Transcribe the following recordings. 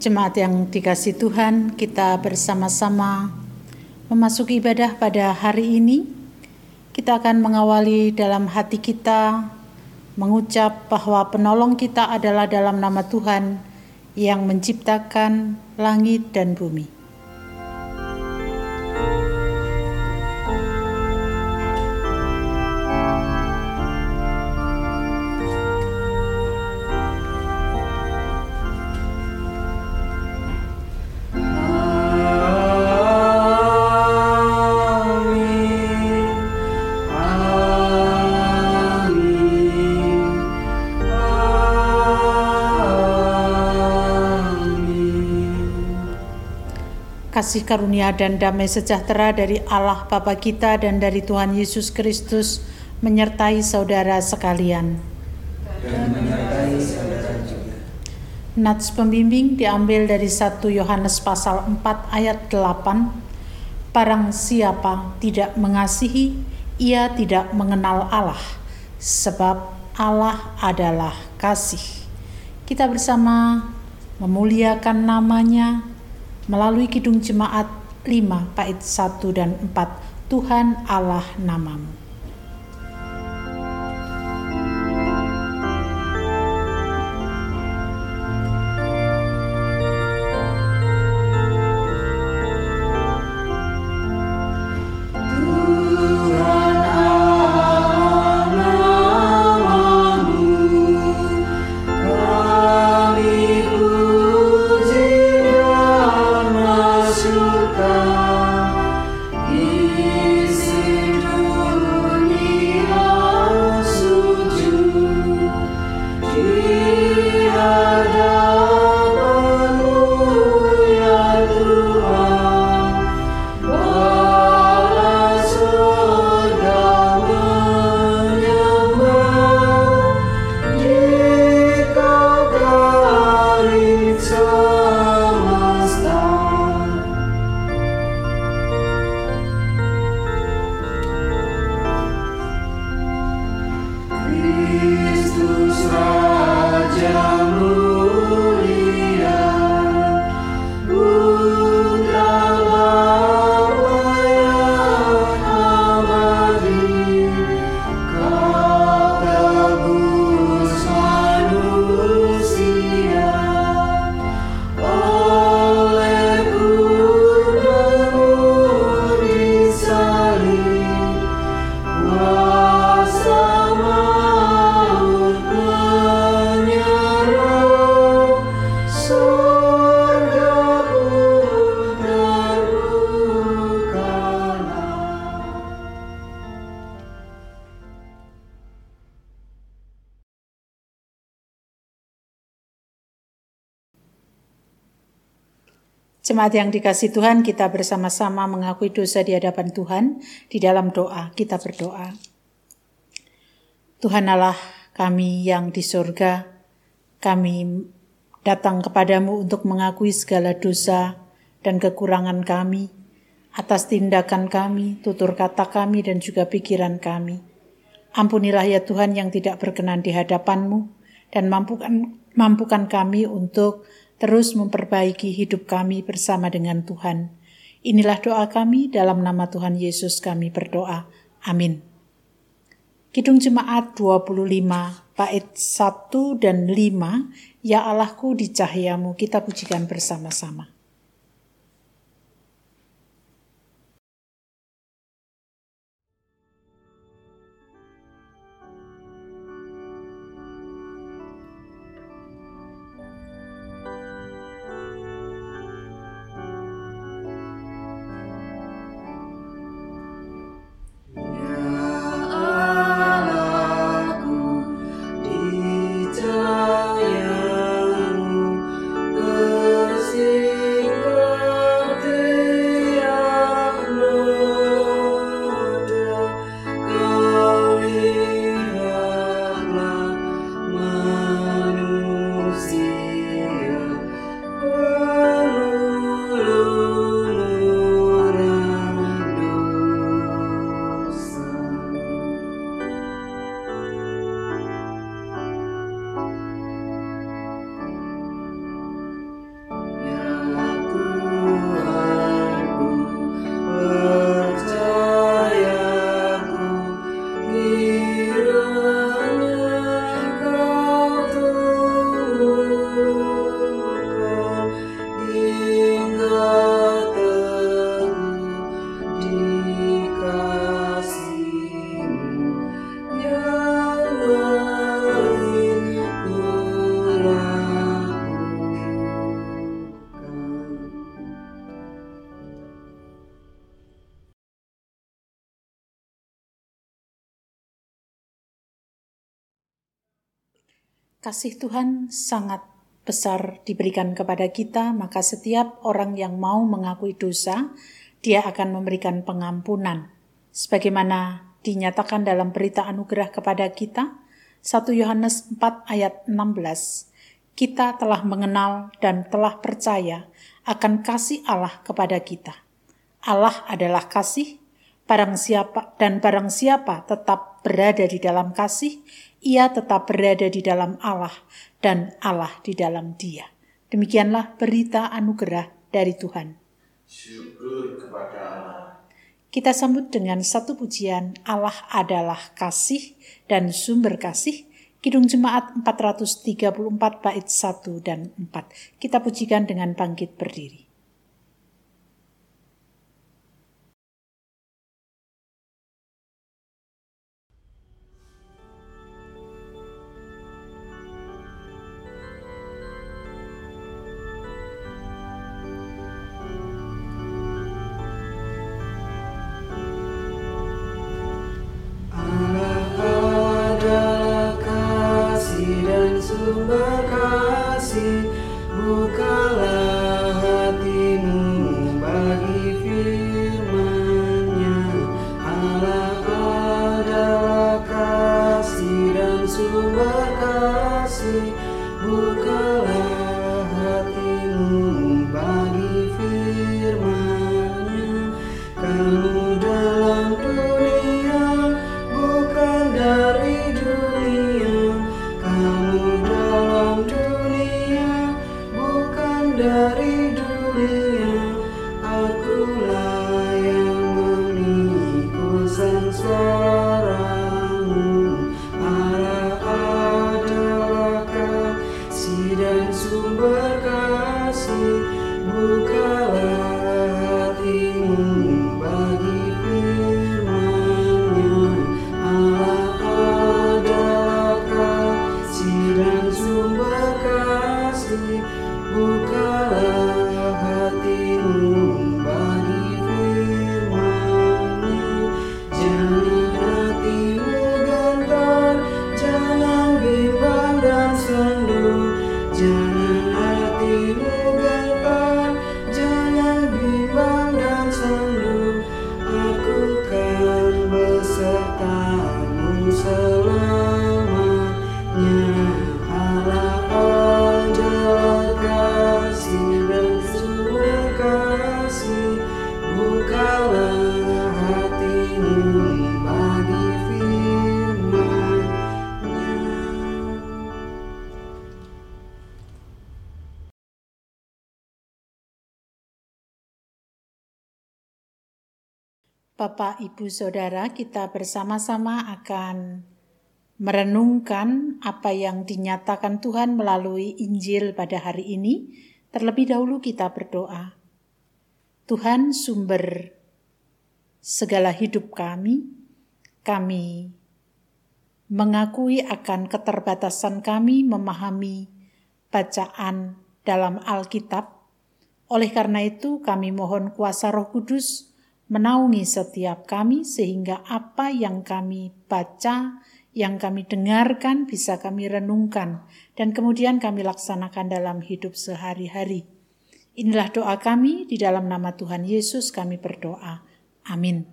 Jemaat yang dikasih Tuhan, kita bersama-sama memasuki ibadah pada hari ini. Kita akan mengawali dalam hati kita mengucap bahwa penolong kita adalah dalam nama Tuhan yang menciptakan langit dan bumi. Kasih karunia dan damai sejahtera dari Allah Bapa kita dan dari Tuhan Yesus Kristus menyertai saudara sekalian. Dan menyertai saudara juga. Nats pembimbing diambil dari 1 Yohanes pasal 4 ayat 8. Barang siapa tidak mengasihi, ia tidak mengenal Allah, sebab Allah adalah kasih. Kita bersama memuliakan namanya, melalui Kidung Jemaat 5 bait 1 dan 4 Tuhan Allah namamu. Jemaat yang dikasih Tuhan, kita bersama-sama mengakui dosa di hadapan Tuhan di dalam doa. Kita berdoa. Tuhan Allah kami yang di surga, kami datang kepadamu untuk mengakui segala dosa dan kekurangan kami atas tindakan kami, tutur kata kami, dan juga pikiran kami. Ampunilah ya Tuhan yang tidak berkenan di hadapanmu dan mampukan, mampukan kami untuk terus memperbaiki hidup kami bersama dengan Tuhan. Inilah doa kami dalam nama Tuhan Yesus kami berdoa. Amin. Kidung Jemaat 25 bait 1 dan 5 Ya Allahku di cahayamu kita pujikan bersama-sama. Kasih Tuhan sangat besar diberikan kepada kita, maka setiap orang yang mau mengakui dosa, dia akan memberikan pengampunan. Sebagaimana dinyatakan dalam berita anugerah kepada kita, 1 Yohanes 4 ayat 16, kita telah mengenal dan telah percaya akan kasih Allah kepada kita. Allah adalah kasih, barang siapa dan barang siapa tetap berada di dalam kasih, ia tetap berada di dalam Allah dan Allah di dalam dia. Demikianlah berita anugerah dari Tuhan. Syukur kepada Allah. Kita sambut dengan satu pujian Allah adalah kasih dan sumber kasih. Kidung Jemaat 434 bait 1 dan 4. Kita pujikan dengan bangkit berdiri. Bapak, Ibu, Saudara, kita bersama-sama akan merenungkan apa yang dinyatakan Tuhan melalui Injil pada hari ini. Terlebih dahulu kita berdoa. Tuhan sumber segala hidup kami, kami mengakui akan keterbatasan kami memahami bacaan dalam Alkitab. Oleh karena itu, kami mohon kuasa Roh Kudus menaungi setiap kami sehingga apa yang kami baca, yang kami dengarkan bisa kami renungkan dan kemudian kami laksanakan dalam hidup sehari-hari. Inilah doa kami di dalam nama Tuhan Yesus kami berdoa. Amin.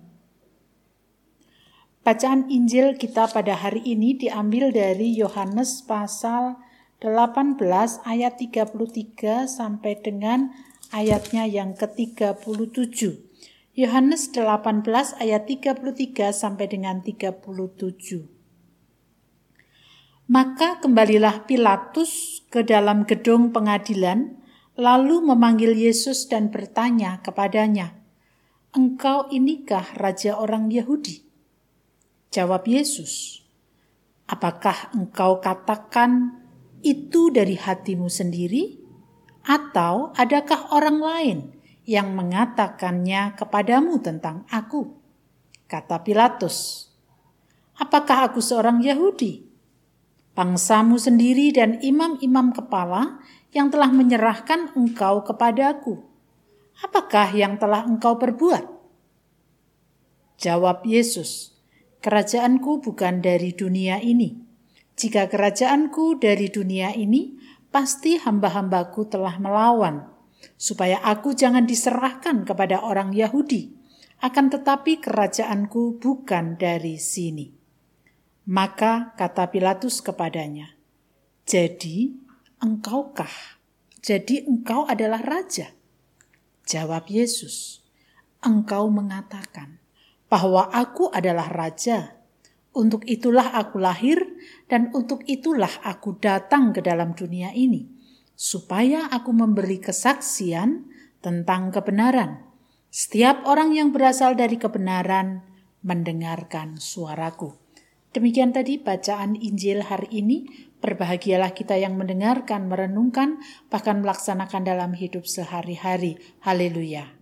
Bacaan Injil kita pada hari ini diambil dari Yohanes pasal 18 ayat 33 sampai dengan ayatnya yang ke-37. Yohanes 18 ayat 33 sampai dengan 37. Maka kembalilah Pilatus ke dalam gedung pengadilan, lalu memanggil Yesus dan bertanya kepadanya, Engkau inikah Raja orang Yahudi? Jawab Yesus, Apakah engkau katakan itu dari hatimu sendiri? Atau adakah orang lain yang mengatakannya kepadamu tentang aku. Kata Pilatus, apakah aku seorang Yahudi? Bangsamu sendiri dan imam-imam kepala yang telah menyerahkan engkau kepadaku. Apakah yang telah engkau perbuat? Jawab Yesus, kerajaanku bukan dari dunia ini. Jika kerajaanku dari dunia ini, pasti hamba-hambaku telah melawan, supaya aku jangan diserahkan kepada orang Yahudi. Akan tetapi kerajaanku bukan dari sini. Maka kata Pilatus kepadanya, "Jadi engkaukah? Jadi engkau adalah raja?" Jawab Yesus, "Engkau mengatakan bahwa aku adalah raja." Untuk itulah aku lahir dan untuk itulah aku datang ke dalam dunia ini, supaya aku memberi kesaksian tentang kebenaran. Setiap orang yang berasal dari kebenaran mendengarkan suaraku. Demikian tadi bacaan Injil hari ini. Berbahagialah kita yang mendengarkan, merenungkan, bahkan melaksanakan dalam hidup sehari-hari. Haleluya!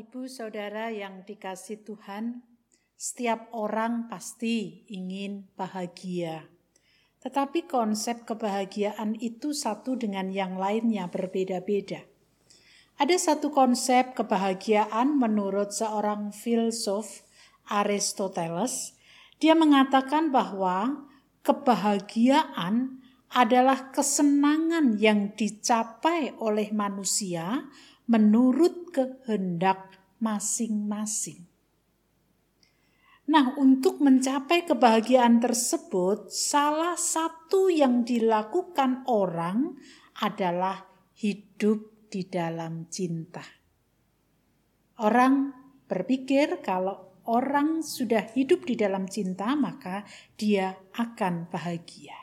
Ibu, Saudara yang dikasih Tuhan, setiap orang pasti ingin bahagia. Tetapi konsep kebahagiaan itu satu dengan yang lainnya berbeda-beda. Ada satu konsep kebahagiaan menurut seorang filsuf Aristoteles. Dia mengatakan bahwa kebahagiaan adalah kesenangan yang dicapai oleh manusia menurut kehendak masing-masing. Nah, untuk mencapai kebahagiaan tersebut, salah satu yang dilakukan orang adalah hidup di dalam cinta. Orang berpikir kalau orang sudah hidup di dalam cinta, maka dia akan bahagia.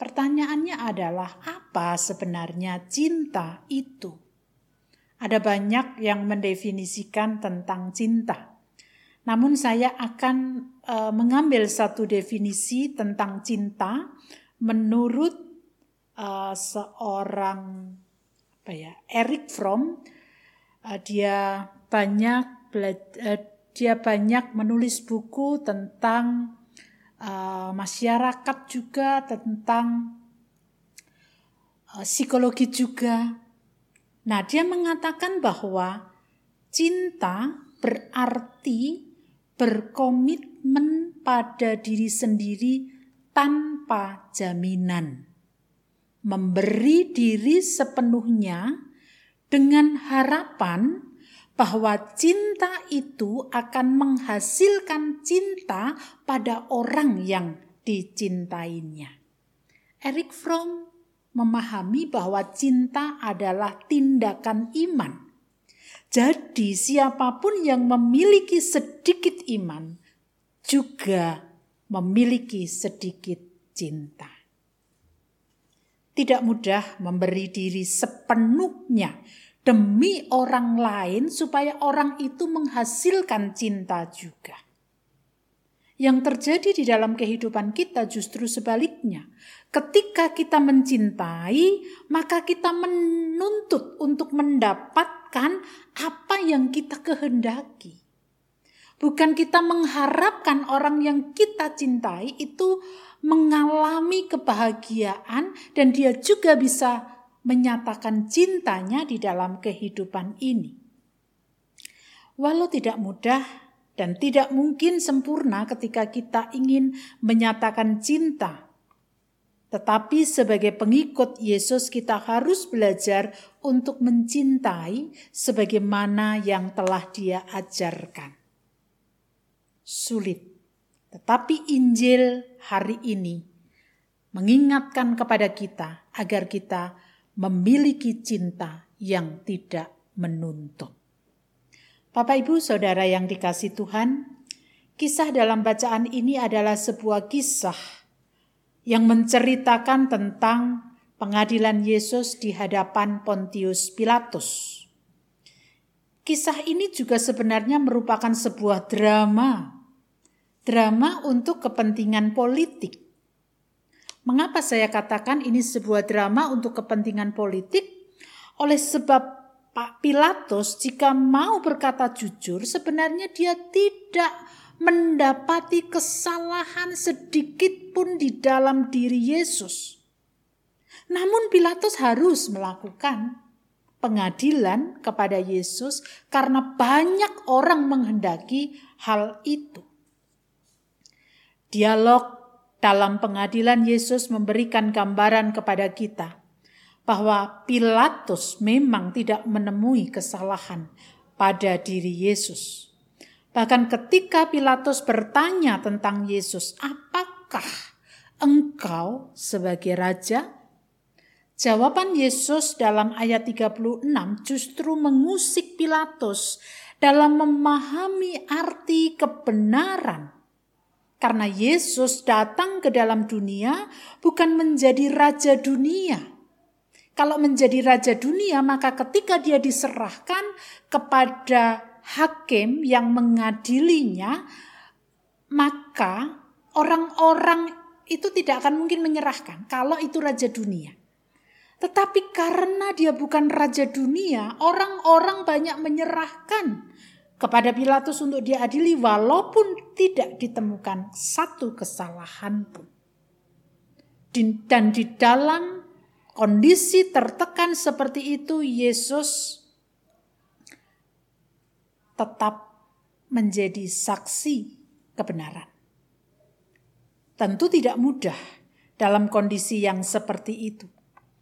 Pertanyaannya adalah, apa sebenarnya cinta itu? Ada banyak yang mendefinisikan tentang cinta. Namun saya akan uh, mengambil satu definisi tentang cinta menurut uh, seorang apa ya Eric Fromm. Uh, dia banyak dia banyak menulis buku tentang masyarakat juga tentang psikologi juga Nah, dia mengatakan bahwa cinta berarti berkomitmen pada diri sendiri tanpa jaminan. Memberi diri sepenuhnya dengan harapan bahwa cinta itu akan menghasilkan cinta pada orang yang dicintainya. Eric Fromm memahami bahwa cinta adalah tindakan iman. Jadi, siapa pun yang memiliki sedikit iman juga memiliki sedikit cinta. Tidak mudah memberi diri sepenuhnya demi orang lain, supaya orang itu menghasilkan cinta juga. Yang terjadi di dalam kehidupan kita justru sebaliknya. Ketika kita mencintai, maka kita menuntut untuk mendapatkan apa yang kita kehendaki. Bukan kita mengharapkan orang yang kita cintai itu mengalami kebahagiaan dan dia juga bisa menyatakan cintanya di dalam kehidupan ini. Walau tidak mudah dan tidak mungkin sempurna ketika kita ingin menyatakan cinta tetapi sebagai pengikut Yesus kita harus belajar untuk mencintai sebagaimana yang telah dia ajarkan. Sulit. Tetapi Injil hari ini mengingatkan kepada kita agar kita memiliki cinta yang tidak menuntut. Bapak Ibu Saudara yang dikasih Tuhan, kisah dalam bacaan ini adalah sebuah kisah yang menceritakan tentang pengadilan Yesus di hadapan Pontius Pilatus. Kisah ini juga sebenarnya merupakan sebuah drama. Drama untuk kepentingan politik. Mengapa saya katakan ini sebuah drama untuk kepentingan politik? Oleh sebab Pak Pilatus jika mau berkata jujur sebenarnya dia tidak mendapati kesalahan sedikit pun di dalam diri Yesus. Namun Pilatus harus melakukan pengadilan kepada Yesus karena banyak orang menghendaki hal itu. Dialog dalam pengadilan Yesus memberikan gambaran kepada kita bahwa Pilatus memang tidak menemui kesalahan pada diri Yesus. Bahkan ketika Pilatus bertanya tentang Yesus, "Apakah engkau sebagai raja?" Jawaban Yesus dalam ayat 36 justru mengusik Pilatus dalam memahami arti kebenaran karena Yesus datang ke dalam dunia bukan menjadi raja dunia. Kalau menjadi raja dunia, maka ketika dia diserahkan kepada hakim yang mengadilinya, maka orang-orang itu tidak akan mungkin menyerahkan kalau itu raja dunia. Tetapi karena dia bukan raja dunia, orang-orang banyak menyerahkan kepada Pilatus untuk diadili walaupun tidak ditemukan satu kesalahan pun. Dan di dalam kondisi tertekan seperti itu Yesus tetap menjadi saksi kebenaran. Tentu tidak mudah dalam kondisi yang seperti itu.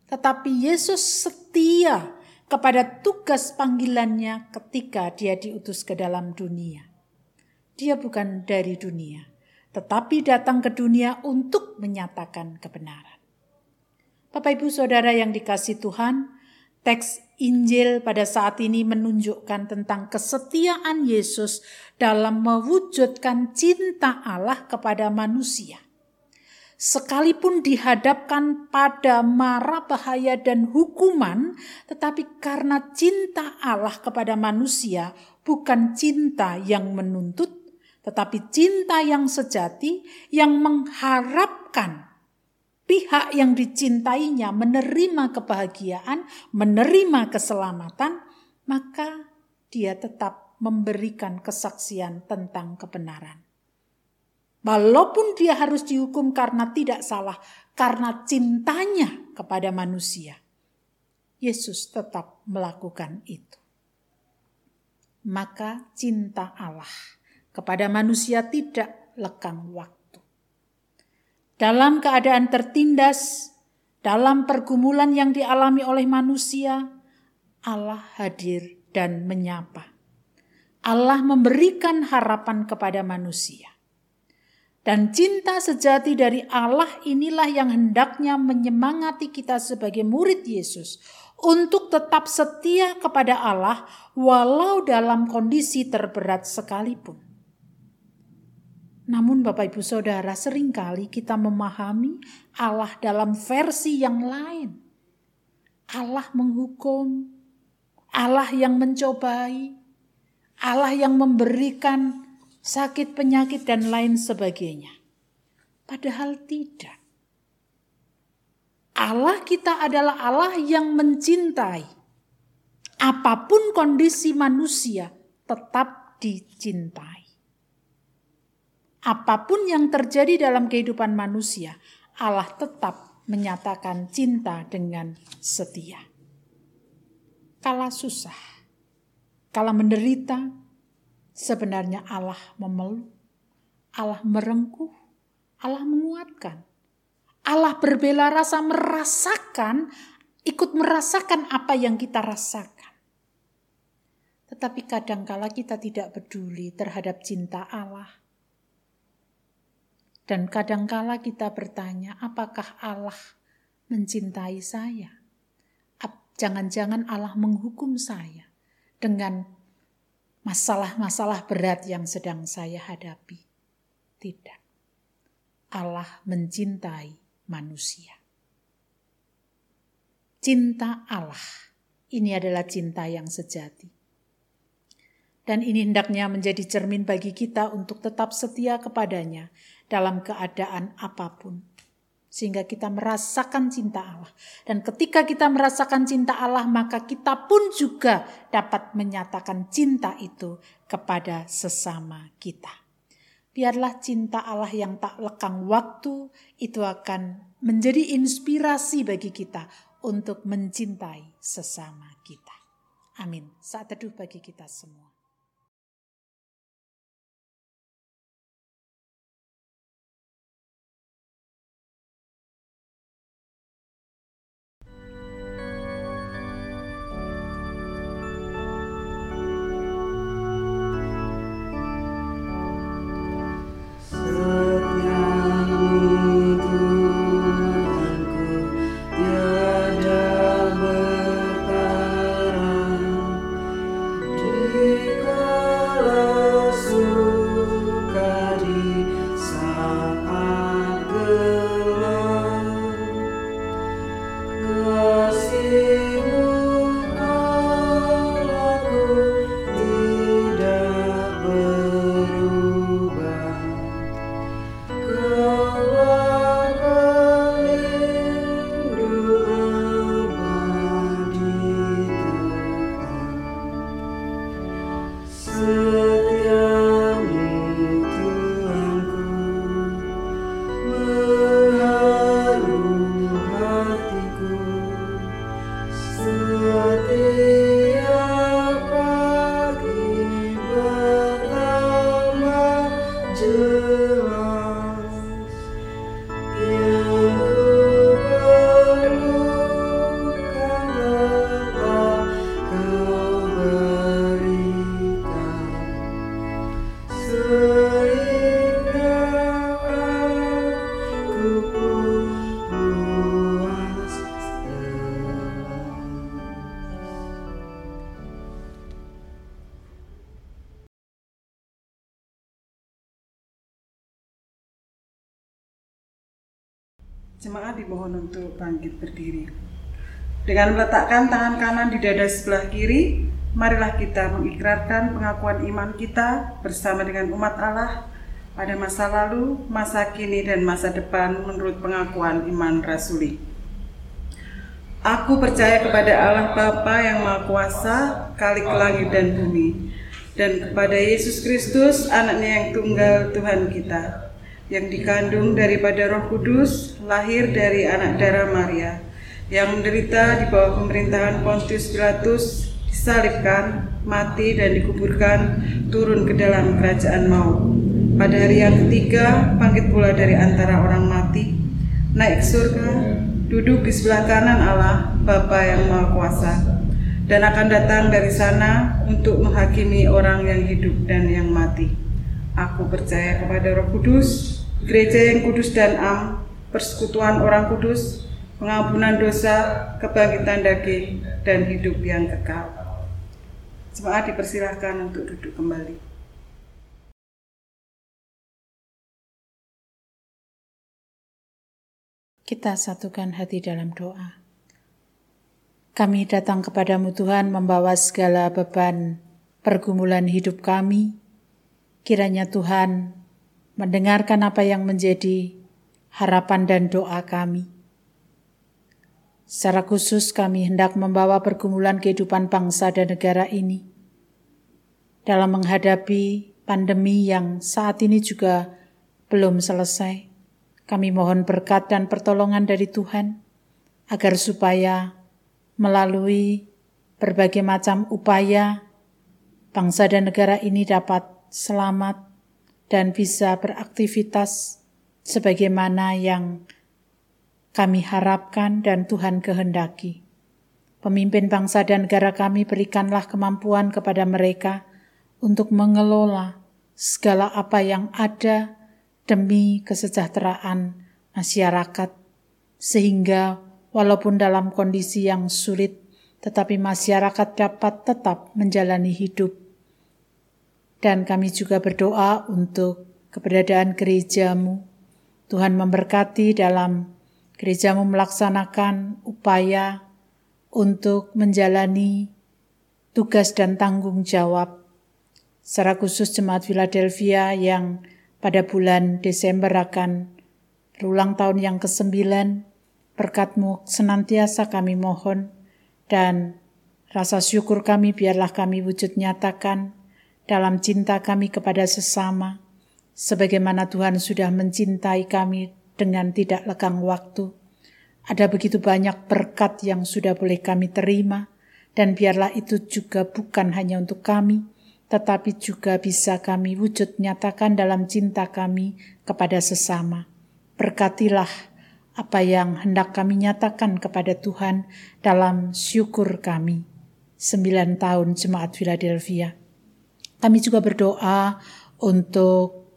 Tetapi Yesus setia kepada tugas panggilannya ketika dia diutus ke dalam dunia. Dia bukan dari dunia, tetapi datang ke dunia untuk menyatakan kebenaran. Bapak Ibu Saudara yang dikasih Tuhan, teks Injil pada saat ini menunjukkan tentang kesetiaan Yesus dalam mewujudkan cinta Allah kepada manusia. Sekalipun dihadapkan pada mara bahaya dan hukuman, tetapi karena cinta Allah kepada manusia bukan cinta yang menuntut, tetapi cinta yang sejati yang mengharapkan pihak yang dicintainya menerima kebahagiaan, menerima keselamatan, maka dia tetap memberikan kesaksian tentang kebenaran. Walaupun dia harus dihukum karena tidak salah, karena cintanya kepada manusia. Yesus tetap melakukan itu. Maka cinta Allah kepada manusia tidak lekang waktu. Dalam keadaan tertindas, dalam pergumulan yang dialami oleh manusia, Allah hadir dan menyapa. Allah memberikan harapan kepada manusia. Dan cinta sejati dari Allah inilah yang hendaknya menyemangati kita sebagai murid Yesus untuk tetap setia kepada Allah walau dalam kondisi terberat sekalipun. Namun Bapak Ibu Saudara sering kali kita memahami Allah dalam versi yang lain. Allah menghukum, Allah yang mencobai, Allah yang memberikan sakit, penyakit, dan lain sebagainya. Padahal tidak. Allah kita adalah Allah yang mencintai. Apa pun kondisi manusia, tetap dicintai. Apa pun yang terjadi dalam kehidupan manusia, Allah tetap menyatakan cinta dengan setia. Kala susah, kala menderita, Sebenarnya Allah memeluk, Allah merengkuh, Allah menguatkan. Allah berbela rasa merasakan, ikut merasakan apa yang kita rasakan. Tetapi kadangkala kita tidak peduli terhadap cinta Allah. Dan kadangkala kita bertanya, apakah Allah mencintai saya? Jangan-jangan Allah menghukum saya dengan masalah-masalah berat yang sedang saya hadapi. Tidak. Allah mencintai manusia. Cinta Allah ini adalah cinta yang sejati. Dan ini hendaknya menjadi cermin bagi kita untuk tetap setia kepadanya dalam keadaan apa pun. sehingga kita merasakan cinta Allah. Dan ketika kita merasakan cinta Allah, maka kita pun juga dapat menyatakan cinta itu kepada sesama kita. Biarlah cinta Allah yang tak lekang waktu itu akan menjadi inspirasi bagi kita untuk mencintai sesama kita. Amin. Saat teduh bagi kita semua. Untuk bangkit berdiri. Dengan meletakkan tangan kanan di dada sebelah kiri, marilah kita mengikrarkan pengakuan iman kita bersama dengan umat Allah pada masa lalu, masa kini, dan masa depan menurut pengakuan iman rasuli. Aku percaya kepada Allah Bapa yang Maha Kuasa, kali langit dan bumi, dan kepada Yesus Kristus, anaknya yang tunggal Tuhan kita, yang dikandung daripada Roh Kudus, lahir dari anak darah Maria, yang menderita di bawah pemerintahan Pontius Pilatus, disalibkan, mati dan dikuburkan, turun ke dalam kerajaan maut. Pada hari yang ketiga, bangkit pula dari antara orang mati, naik surga, duduk di sebelah kanan Allah, Bapa yang Maha Kuasa, dan akan datang dari sana untuk menghakimi orang yang hidup dan yang mati. Aku percaya kepada Roh Kudus, gereja yang kudus dan am, persekutuan orang kudus, pengampunan dosa, kebangkitan daging, dan hidup yang kekal. Jemaat dipersilahkan untuk duduk kembali. Kita satukan hati dalam doa. Kami datang kepadamu Tuhan membawa segala beban pergumulan hidup kami. Kiranya Tuhan mendengarkan apa yang menjadi harapan dan doa kami. Secara khusus kami hendak membawa pergumulan kehidupan bangsa dan negara ini dalam menghadapi pandemi yang saat ini juga belum selesai. Kami mohon berkat dan pertolongan dari Tuhan agar supaya melalui berbagai macam upaya bangsa dan negara ini dapat selamat dan bisa beraktivitas sebagaimana yang kami harapkan dan Tuhan kehendaki. Pemimpin bangsa dan negara kami berikanlah kemampuan kepada mereka untuk mengelola segala apa yang ada demi kesejahteraan masyarakat, sehingga walaupun dalam kondisi yang sulit, tetapi masyarakat dapat tetap menjalani hidup dan kami juga berdoa untuk keberadaan gerejamu. Tuhan memberkati dalam gerejamu melaksanakan upaya untuk menjalani tugas dan tanggung jawab. Secara khusus jemaat Philadelphia yang pada bulan Desember akan berulang tahun yang ke-9, berkatmu senantiasa kami mohon, dan rasa syukur kami biarlah kami wujud nyatakan dalam cinta kami kepada sesama, sebagaimana Tuhan sudah mencintai kami dengan tidak lekang waktu. Ada begitu banyak berkat yang sudah boleh kami terima, dan biarlah itu juga bukan hanya untuk kami, tetapi juga bisa kami wujud nyatakan dalam cinta kami kepada sesama. Berkatilah apa yang hendak kami nyatakan kepada Tuhan dalam syukur kami. Sembilan tahun Jemaat Philadelphia. Kami juga berdoa untuk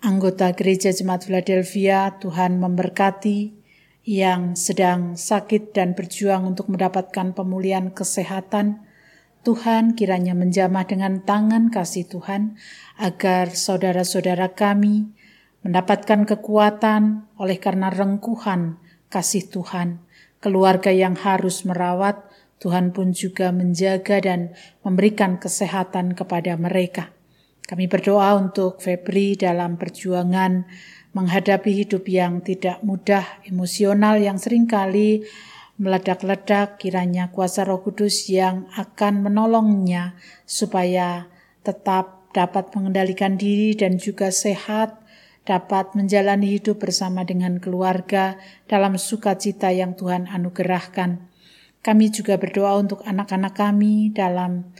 anggota gereja Jemaat Philadelphia, Tuhan memberkati yang sedang sakit dan berjuang untuk mendapatkan pemulihan kesehatan, Tuhan kiranya menjamah dengan tangan kasih Tuhan agar saudara-saudara kami mendapatkan kekuatan oleh karena rengkuhan kasih Tuhan. Keluarga yang harus merawat, Tuhan pun juga menjaga dan memberikan kesehatan kepada mereka. Kami berdoa untuk Febri dalam perjuangan menghadapi hidup yang tidak mudah, emosional yang sering kali meledak-ledak kiranya kuasa Roh Kudus yang akan menolongnya supaya tetap dapat mengendalikan diri dan juga sehat, dapat menjalani hidup bersama dengan keluarga dalam sukacita yang Tuhan anugerahkan. Kami juga berdoa untuk anak-anak kami dalam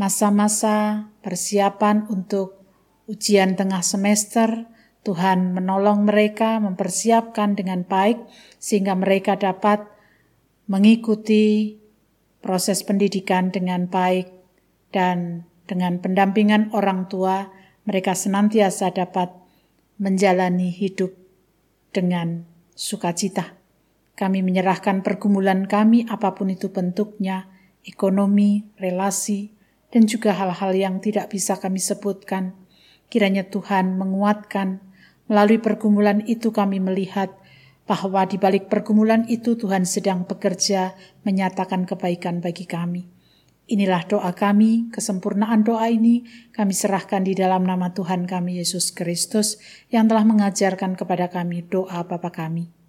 masa-masa persiapan untuk ujian tengah semester. Tuhan menolong mereka mempersiapkan dengan baik sehingga mereka dapat mengikuti proses pendidikan dengan baik dan dengan pendampingan orang tua, mereka senantiasa dapat menjalani hidup dengan sukacita. Kami menyerahkan pergumulan kami apa pun itu bentuknya, ekonomi, relasi, dan juga hal-hal yang tidak bisa kami sebutkan. Kiranya Tuhan menguatkan, melalui pergumulan itu kami melihat bahwa di balik pergumulan itu Tuhan sedang bekerja menyatakan kebaikan bagi kami. Inilah doa kami, kesempurnaan doa ini kami serahkan di dalam nama Tuhan kami Yesus Kristus yang telah mengajarkan kepada kami doa Bapa kami.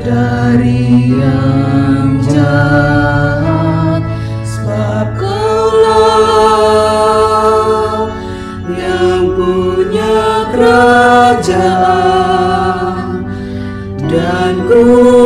Dari yang jahat Sebab kaulah yang punya kerajaan. Dan kuasa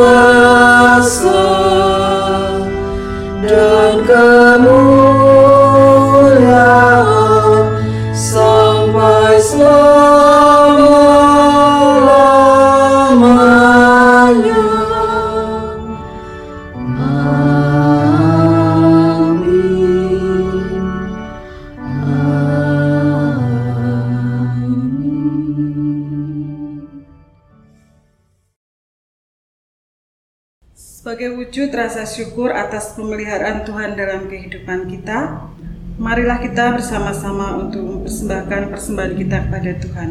rasa syukur atas pemeliharaan Tuhan dalam kehidupan kita, marilah kita bersama-sama untuk mempersembahkan persembahan kita kepada Tuhan.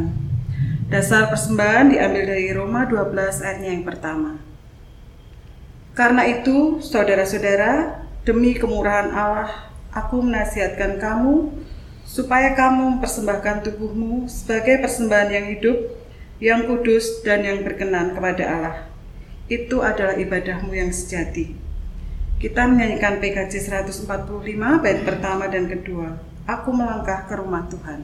Dasar persembahan diambil dari Roma 12 ayatnya yang pertama. Karena itu, saudara-saudara, demi kemurahan Allah, aku menasihatkan kamu supaya kamu mempersembahkan tubuhmu sebagai persembahan yang hidup, yang kudus, dan yang berkenan kepada Allah. Itu adalah ibadahmu yang sejati. Kita menyanyikan PKJ 145 bait pertama dan kedua. Aku melangkah ke rumah Tuhan.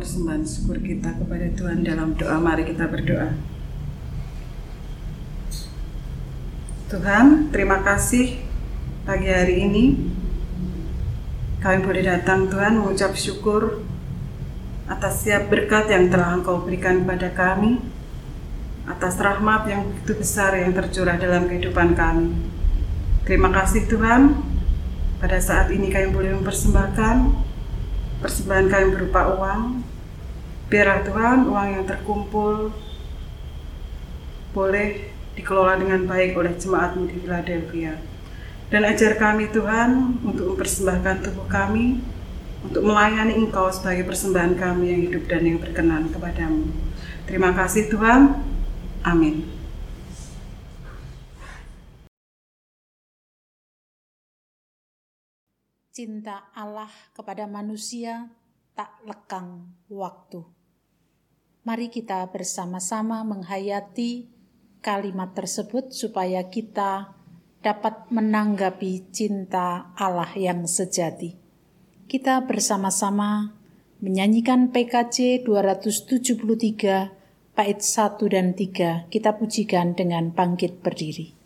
Persembahan syukur kita kepada Tuhan dalam doa. Mari kita berdoa. Tuhan, terima kasih pagi hari ini kami boleh datang Tuhan mengucap syukur atas setiap berkat yang telah Engkau berikan kepada kami, atas rahmat yang begitu besar yang tercurah dalam kehidupan kami. Terima kasih Tuhan, pada saat ini kami boleh mempersembahkan persembahan kami berupa uang. Biarlah Tuhan uang yang terkumpul boleh dikelola dengan baik oleh jemaatmu di Philadelphia. Dan ajar kami Tuhan untuk mempersembahkan tubuh kami untuk melayani Engkau sebagai persembahan kami yang hidup dan yang berkenan kepadamu. Terima kasih Tuhan. Amin. Cinta Allah kepada manusia tak lekang waktu. Mari kita bersama-sama menghayati kalimat tersebut supaya kita dapat menanggapi cinta Allah yang sejati. Kita bersama-sama menyanyikan PKJ 273 bait 1 dan 3 kita pujikan dengan bangkit berdiri.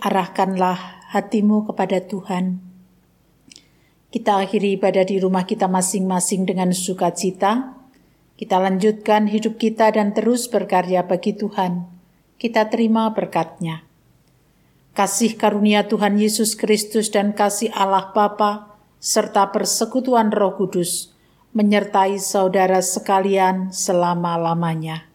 Arahkanlah hatimu kepada Tuhan. Kita akhiri ibadah di rumah kita masing-masing dengan sukacita. Kita lanjutkan hidup kita dan terus berkarya bagi Tuhan. Kita terima berkatnya. Kasih karunia Tuhan Yesus Kristus dan kasih Allah Bapa serta persekutuan Roh Kudus menyertai saudara sekalian selama-lamanya.